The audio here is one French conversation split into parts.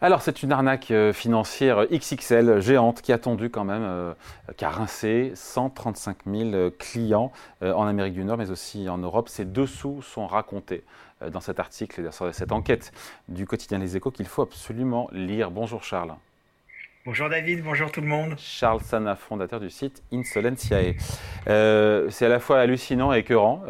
alors c'est une arnaque euh, financière XXL géante qui a tendu quand même, euh, qui a rincé 135 000 euh, clients en Amérique du Nord mais aussi en Europe. Ces dessous sont racontés dans cet article dans cette enquête du quotidien Les Échos qu'il faut absolument lire. Bonjour Charles. Bonjour David, bonjour tout le monde. Charles Sana, fondateur du site Insolentiae. c'est à la fois hallucinant et écœurant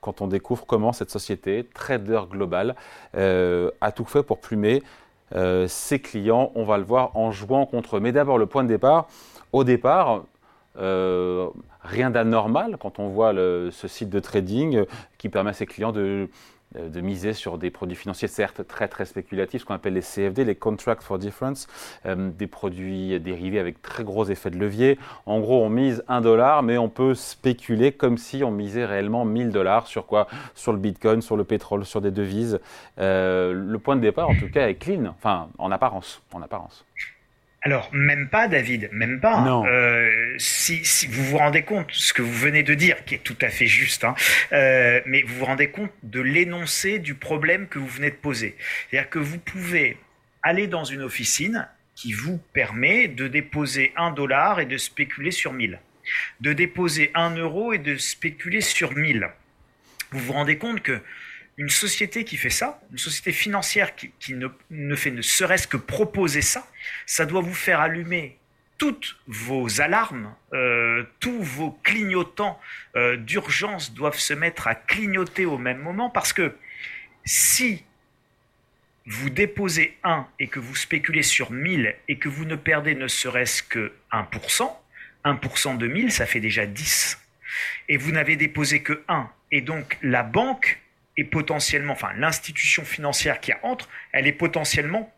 quand on découvre comment cette société, trader global, a tout fait pour plumer euh, ses clients, on va le voir en jouant contre eux. Mais d'abord, le point de départ, au départ, euh, rien d'anormal quand on voit ce site de trading qui permet à ses clients de, de miser sur des produits financiers, certes très très spéculatifs, ce qu'on appelle les CFD, les Contracts for Difference, euh, des produits dérivés avec très gros effets de levier. En gros, on mise un dollar, mais on peut spéculer comme si on misait réellement 1000 dollars sur quoi? Sur le Bitcoin, sur le pétrole, sur des devises. Euh, le point de départ, en tout cas, est clean, enfin en apparence, en apparence. Alors, même pas, David, même pas. Non. Euh, si, si, vous vous rendez compte, ce que vous venez de dire, qui est tout à fait juste, hein, euh, mais vous vous rendez compte de l'énoncé du problème que vous venez de poser. C'est-à-dire que vous pouvez aller dans une officine qui vous permet de déposer un dollar et de spéculer sur 1000, de déposer un euro et de spéculer sur 1000. Vous vous rendez compte que une société qui fait ça, une société financière qui, ne, fait ne serait-ce que proposer ça, ça doit vous faire allumer toutes vos alarmes, euh, tous vos clignotants euh, d'urgence doivent se mettre à clignoter au même moment parce que si vous déposez 1 et que vous spéculez sur 1000 et que vous ne perdez ne serait-ce que 1%, 1% de 1000, ça fait déjà 10. Et vous n'avez déposé que 1. Et donc la banque potentiellement, enfin l'institution financière qui entre, elle est potentiellement,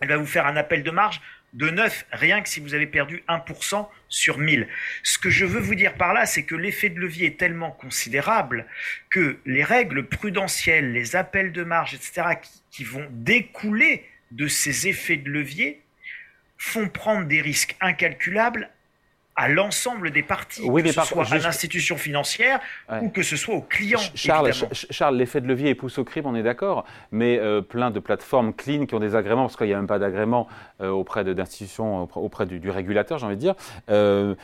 elle va vous faire un appel de marge de 9, rien que si vous avez perdu 1% sur 1000. Ce que je veux vous dire par là, c'est que l'effet de levier est tellement considérable que les règles prudentielles, les appels de marge, etc., qui vont découler de ces effets de levier, font prendre des risques incalculables à l'ensemble des parties, que ce soit à l'institution financière ou que ce soit aux clients. Charles, Charles l'effet de levier est pousse au crime, on est d'accord, mais euh, plein de plateformes clean qui ont des agréments, parce qu'il n'y a même pas d'agrément euh, auprès d'institutions, auprès du, régulateur, j'ai envie de dire. Euh,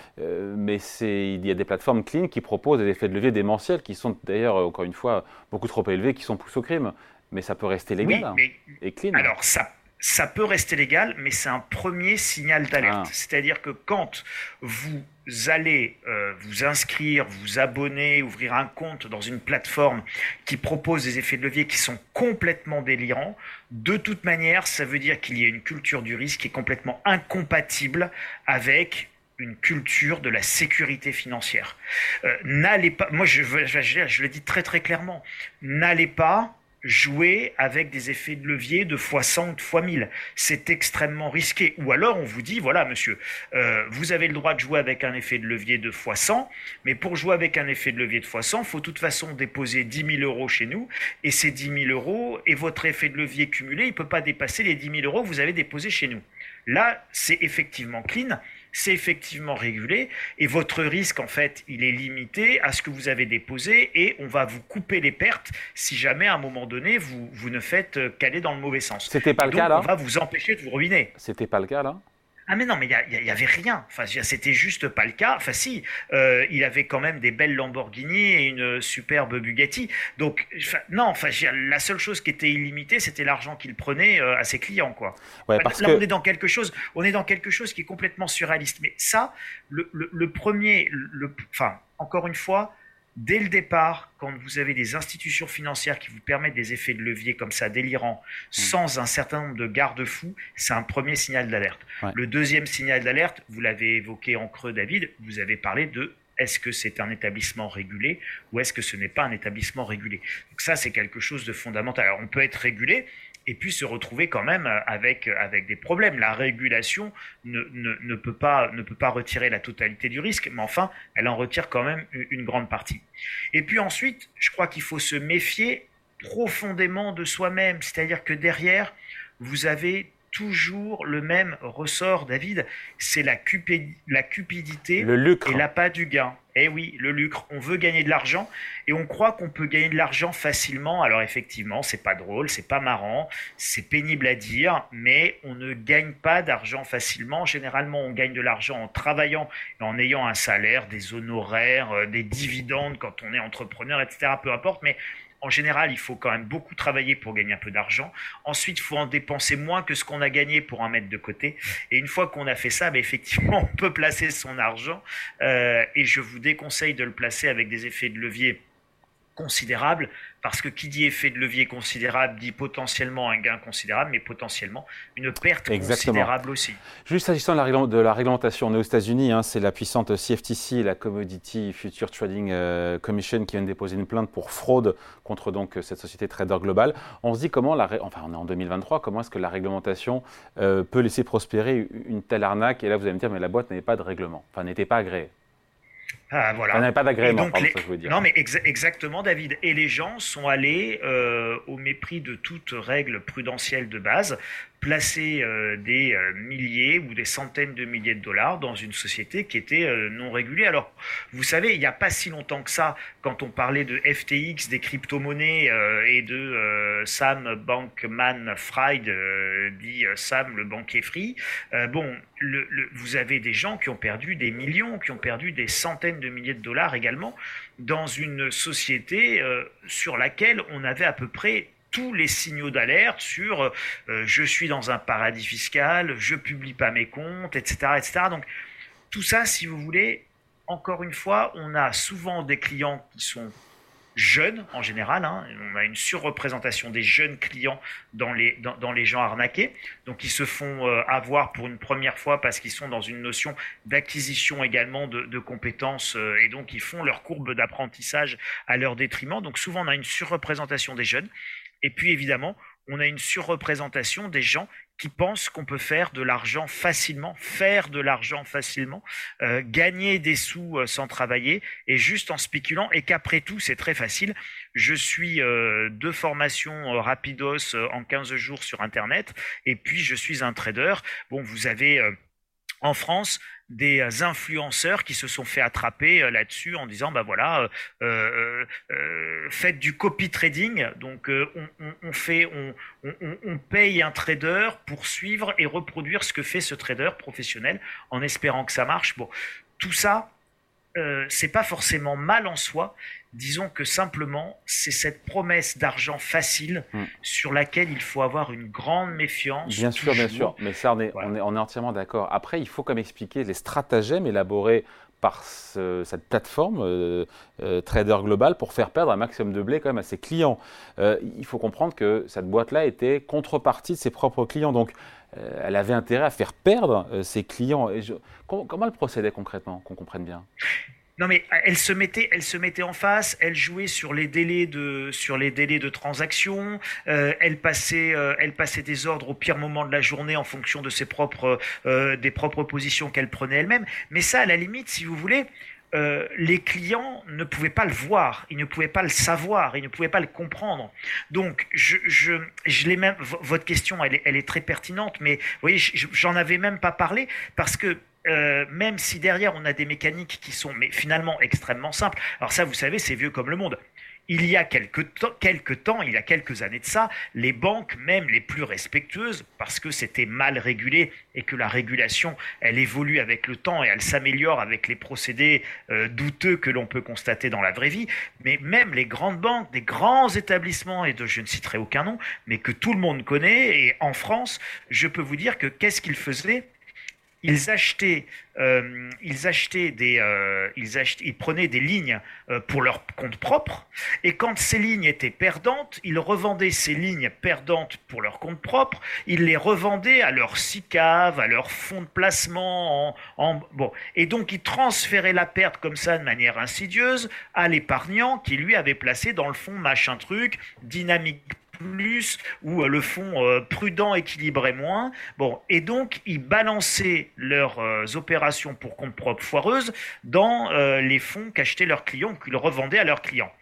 mais il y a des plateformes clean qui proposent des effets de levier démentiels, qui sont d'ailleurs, encore une fois, beaucoup trop élevés, qui sont poussés au crime. Mais ça peut rester légal hein, et clean. Alors ça ça peut rester légal, mais c'est un premier signal d'alerte. Ah. C'est-à-dire que quand vous allez euh, vous inscrire, vous abonner, ouvrir un compte dans une plateforme qui propose des effets de levier qui sont complètement délirants, de toute manière, ça veut dire qu'il y a une culture du risque qui est complètement incompatible avec une culture de la sécurité financière. Euh, n'allez pas, moi je, je, je le dis très très clairement, n'allez pas jouer avec des effets de levier de x100 ou de x1000. C'est extrêmement risqué. Ou alors on vous dit, voilà monsieur, euh, vous avez le droit de jouer avec un effet de levier de x100, mais pour jouer avec un effet de levier de x100, il faut de toute façon déposer 10 000 euros chez nous, et ces 10 000 euros, et votre effet de levier cumulé, il ne peut pas dépasser les 10 000 euros que vous avez déposés chez nous. Là, c'est effectivement clean, c'est effectivement régulé et votre risque, en fait, il est limité à ce que vous avez déposé et on va vous couper les pertes si jamais à un moment donné vous, vous ne faites qu'aller dans le mauvais sens. C'était pas le cas là On va vous empêcher de vous ruiner. C'était pas le cas là ah mais non, mais il y, avait rien. Enfin, c'était juste pas le cas. Enfin si, euh, il avait quand même des belles Lamborghini et une superbe Bugatti. Donc non, enfin la seule chose qui était illimitée, c'était l'argent qu'il prenait euh, à ses clients, quoi. Ouais, parce Là, on est dans quelque chose, on est dans quelque chose qui est complètement surréaliste. Mais ça, le, le premier, le, enfin encore une fois, dès le départ, quand vous avez des institutions financières qui vous permettent des effets de levier comme ça délirants, mmh. sans un certain nombre de garde-fous, c'est un premier signal d'alerte. Le deuxième signal d'alerte, vous l'avez évoqué en creux, David, vous avez parlé de est-ce que c'est un établissement régulé ou est-ce que ce n'est pas un établissement régulé Donc ça, c'est quelque chose de fondamental. Alors, on peut être régulé, et puis se retrouver quand même avec, avec des problèmes. La régulation ne, ne, ne, peut pas, ne peut pas retirer la totalité du risque, mais enfin, elle en retire quand même une grande partie. Et puis ensuite, je crois qu'il faut se méfier profondément de soi-même, c'est-à-dire que derrière, vous avez toujours le même ressort, David. C'est la, la cupidité le lucre. et l'appât du gain. Eh oui, le lucre. On veut gagner de l'argent et on croit qu'on peut gagner de l'argent facilement. Alors effectivement, c'est pas drôle, c'est pas marrant, c'est pénible à dire, mais on ne gagne pas d'argent facilement. Généralement, on gagne de l'argent en travaillant et en ayant un salaire, des honoraires, euh, des dividendes quand on est entrepreneur, etc. Peu importe, mais en général, il faut quand même beaucoup travailler pour gagner un peu d'argent. Ensuite, il faut en dépenser moins que ce qu'on a gagné pour en mettre de côté. Et une fois qu'on a fait ça, ben, effectivement, on peut placer son argent. Euh, et je vous déconseille de le placer avec des effets de levier considérable, parce que qui dit effet de levier considérable dit potentiellement un gain considérable, mais potentiellement une perte considérable aussi. Juste s'agissant de la réglementation, on est aux États-Unis, hein, c'est la puissante CFTC, la Commodity Future Trading euh, Commission, qui vient de déposer une plainte pour fraude contre donc cette société Trader Global. On se dit comment, la enfin on est en 2023, comment est-ce que la réglementation euh, peut laisser prospérer une telle arnaque? Et là vous allez me dire, mais la boîte n'avait pas de règlement, enfin n'était pas agréée. Ah, voilà. n'avait pas d'agrément, Non, mais exactement, David. Et les gens sont allés, euh, au mépris de toute règle prudentielle de base, placer euh, des euh, milliers ou des centaines de milliers de dollars dans une société qui était non régulée. Alors, vous savez, il n'y a pas si longtemps que ça, quand on parlait de FTX, des crypto-monnaies et de Sam Bankman-Fried, dit Sam le banquier free, bon, le, vous avez des gens qui ont perdu des millions, qui ont perdu des centaines de milliers de dollars également dans une société sur laquelle on avait à peu près tous les signaux d'alerte sur euh, je suis dans un paradis fiscal, je publie pas mes comptes, etc., etc. Donc tout ça, si vous voulez, encore une fois, on a souvent des clients qui sont jeunes en général. Hein. on a une surreprésentation des jeunes clients dans les, dans, les gens arnaqués. Donc ils se font euh, avoir pour une première fois parce qu'ils sont dans une notion d'acquisition également de, compétences euh, et donc ils font leur courbe d'apprentissage à leur détriment. Donc souvent on a une surreprésentation des jeunes. Et puis évidemment, on a une surreprésentation des gens qui pensent qu'on peut faire de l'argent facilement, faire de l'argent facilement, euh, gagner des sous euh, sans travailler et juste en spéculant et qu'après tout c'est très facile. Je suis euh, deux formations rapidos en 15 jours sur Internet et puis je suis un trader. Bon, vous avez en France des euh, influenceurs qui se sont fait attraper euh, là-dessus en disant bah voilà euh, faites du copy trading. Donc on, fait on, on, paye un trader pour suivre et reproduire ce que fait ce trader professionnel en espérant que ça marche. Bon tout ça c'est pas forcément mal en soi Disons que simplement, c'est cette promesse d'argent facile hmm. sur laquelle il faut avoir une grande méfiance. Bien sûr, bien sûr. Mais ça, on est, on est, entièrement d'accord. Après, il faut comme expliquer les stratagèmes élaborés par cette plateforme euh, euh, Trader Global pour faire perdre un maximum de blé quand même à ses clients. Euh, il faut comprendre que cette boîte-là était contrepartie de ses propres clients. Donc, elle avait intérêt à faire perdre ses clients. Et comment, comment elle procédait concrètement, qu'on comprenne bien? Non mais elle se mettait, elle se mettait en face, elle jouait sur les délais de, sur les délais de transaction, euh, elle passait, euh, elle passait des ordres au pire moment de la journée en fonction de ses propres, euh, des propres positions qu'elle prenait elle-même. Mais ça, à la limite, si vous voulez, les clients ne pouvaient pas le voir, ils ne pouvaient pas le savoir, ils ne pouvaient pas le comprendre. Donc, je, je, je l'ai même. Votre question, elle est, elle est très pertinente, mais vous voyez, j'en avais même pas parlé parce que euh, même si derrière on a des mécaniques qui sont mais finalement extrêmement simples. Alors ça, vous savez, c'est vieux comme le monde. Il y a quelques, temps, il y a quelques années de ça, les banques, même les plus respectueuses, parce que c'était mal régulé et que la régulation, elle évolue avec le temps et elle s'améliore avec les procédés euh, douteux que l'on peut constater dans la vraie vie, mais même les grandes banques, des grands établissements, et de, je ne citerai aucun nom, mais que tout le monde connaît, et en France, je peux vous dire que qu'est-ce qu'ils faisaient? Ils achetaient, euh, ils achetaient des, euh, ils, achetaient, ils prenaient des lignes euh, pour leur compte propre, et quand ces lignes étaient perdantes, ils revendaient ces lignes perdantes pour leur compte propre, ils les revendaient à leur SICAV, à leur fonds de placement, en, bon, et donc ils transféraient la perte comme ça de manière insidieuse à l'épargnant qui lui avait placé dans le fonds machin truc, dynamique plus ou le fonds prudent équilibrait moins. Bon, et donc ils balançaient leurs opérations pour compte propre foireuses dans les fonds qu'achetaient leurs clients, qu'ils revendaient à leurs clients.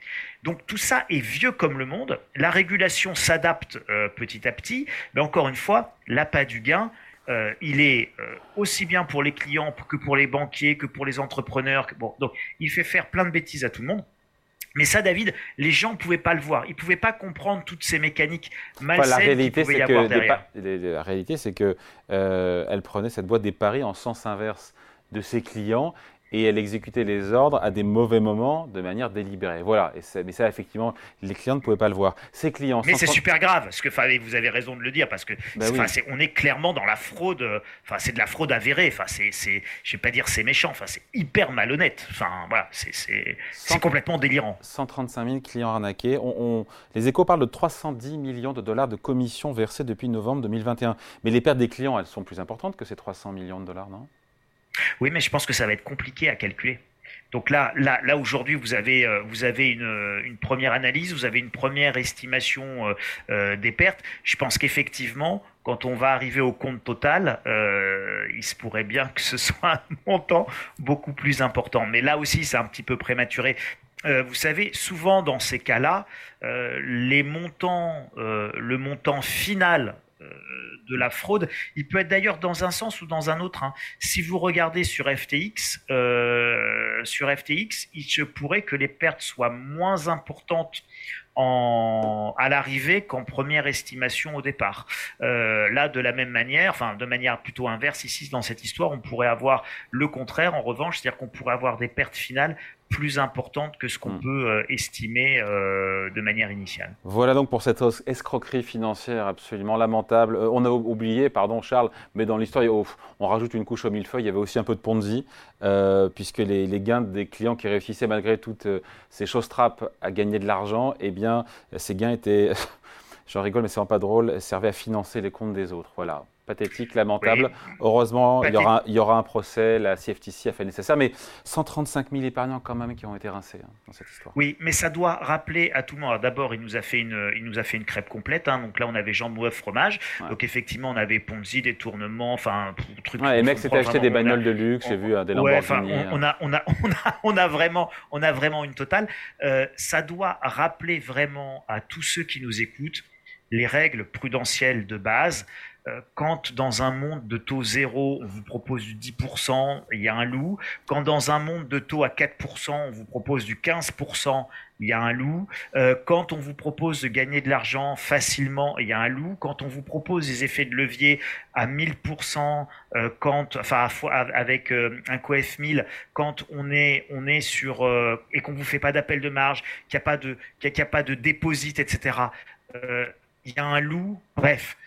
Donc tout ça est vieux comme le monde. La régulation s'adapte petit à petit, mais encore une fois, l'appât du gain, euh, il est euh, aussi bien pour les clients que pour les banquiers, que pour les entrepreneurs. Bon, donc il fait faire plein de bêtises à tout le monde. Mais ça, David, les gens ne pouvaient pas le voir. Ils ne pouvaient pas comprendre toutes ces mécaniques malsaines la réalité, avoir derrière. La réalité, c'est qu'elle euh, prenait cette boîte des paris en sens inverse de ses clients et elle exécutait les ordres à des mauvais moments de manière délibérée. Voilà. Et mais ça, effectivement, les clients ne pouvaient pas le voir. Ces clients. Mais c'est super grave. Parce que vous avez raison de le dire parce que bah on est clairement dans la fraude. Enfin, c'est de la fraude avérée. Enfin, c'est, je vais pas dire c'est méchant. Enfin, c'est hyper malhonnête. Enfin, voilà, c'est, complètement délirant. 135 000 clients arnaqués. On, les échos parlent de 310 millions de dollars de commissions versées depuis novembre 2021. Mais les pertes des clients, elles sont plus importantes que ces 300 millions de dollars, non? Oui, mais je pense que ça va être compliqué à calculer. Donc là, là, là aujourd'hui, vous avez, euh, vous avez une, une, première analyse, vous avez une première estimation euh, euh, des pertes. Je pense qu'effectivement, quand on va arriver au compte total, il se pourrait bien que ce soit un montant beaucoup plus important. Mais là aussi, c'est un petit peu prématuré. vous savez, souvent dans ces cas-là, les montants, le montant final de la fraude. Il peut être d'ailleurs dans un sens ou dans un autre. Hein. Si vous regardez sur FTX, euh, sur FTX, il se pourrait que les pertes soient moins importantes à l'arrivée qu'en première estimation au départ. Euh, là, de la même manière, enfin de manière plutôt inverse ici dans cette histoire, on pourrait avoir le contraire en revanche, c'est-à-dire qu'on pourrait avoir des pertes finales plus importante que ce qu'on hmm. peut euh, estimer euh, de manière initiale. Voilà donc pour cette escroquerie financière absolument lamentable. Euh, on a oublié, pardon Charles, mais dans l'histoire, on rajoute une couche au millefeuille, il y avait aussi un peu de Ponzi, puisque les, gains des clients qui réussissaient malgré toutes ces choses trappes à gagner de l'argent, eh bien, ces gains étaient, j'en rigole, mais c'est vraiment pas drôle, servaient à financer les comptes des autres. Voilà pathétique, lamentable. Heureusement, il, y aura, il y aura un procès, la CFTC a fait nécessaire, mais 135 000 épargnants quand même qui ont été rincés hein, dans cette histoire. Oui, mais ça doit rappeler à tout le monde. D'abord, il nous a fait une, il nous a fait une crêpe complète. Hein. donc là, on avait Jean Moueuf fromage. Donc effectivement, on avait Ponzi, détournements, enfin trucs. Ouais, les mecs s'étaient acheté des bagnoles de luxe, j'ai vu des Lamborghini. Ouais, on, on, a, on, a, on, a, on a vraiment, on a vraiment une totale. Euh, ça doit rappeler vraiment à tous ceux qui nous écoutent les règles prudentielles de base. Euh, quand dans un monde de taux zéro, on vous propose du 10%, il y a un loup. Quand dans un monde de taux à 4%, on vous propose du 15%, il y a un loup. Euh, quand on vous propose de gagner de l'argent facilement, il y a un loup. Quand on vous propose des effets de levier à 1000%, euh, quand, enfin, avec un coef 1000, quand on est, on est sur et qu'on vous fait pas d'appel de marge, qu'il n'y a pas de, qu'il n'y a, pas de etc. il y a un loup. Bref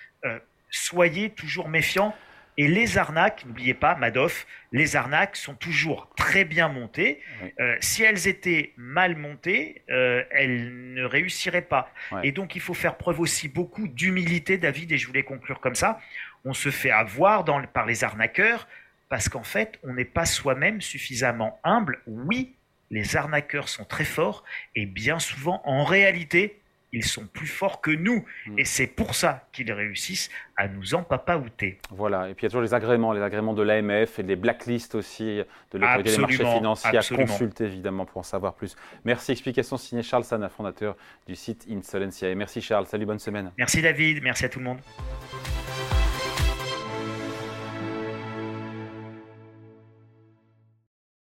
soyez toujours méfiants. Et les arnaques, n'oubliez pas, Madoff, les arnaques sont toujours très bien montées. Euh, si elles étaient mal montées, euh, elles ne réussiraient pas. Et donc, il faut faire preuve aussi beaucoup d'humilité, David, et je voulais conclure comme ça. On se fait avoir dans, par les arnaqueurs parce qu'en fait, on n'est pas soi-même suffisamment humble. Oui, les arnaqueurs sont très forts et bien souvent, en réalité, ils sont plus forts que nous. Hmm. Et c'est pour ça qu'ils réussissent à nous empapaouter. Voilà, et puis il y a toujours les agréments, les agréments de l'AMF et les blacklists aussi de l'autorité des marchés financiers à consulter évidemment pour en savoir plus. Merci, explication signée Charles Sana, fondateur du site Insolencia. Et merci Charles, salut, bonne semaine. Merci David, merci à tout le monde.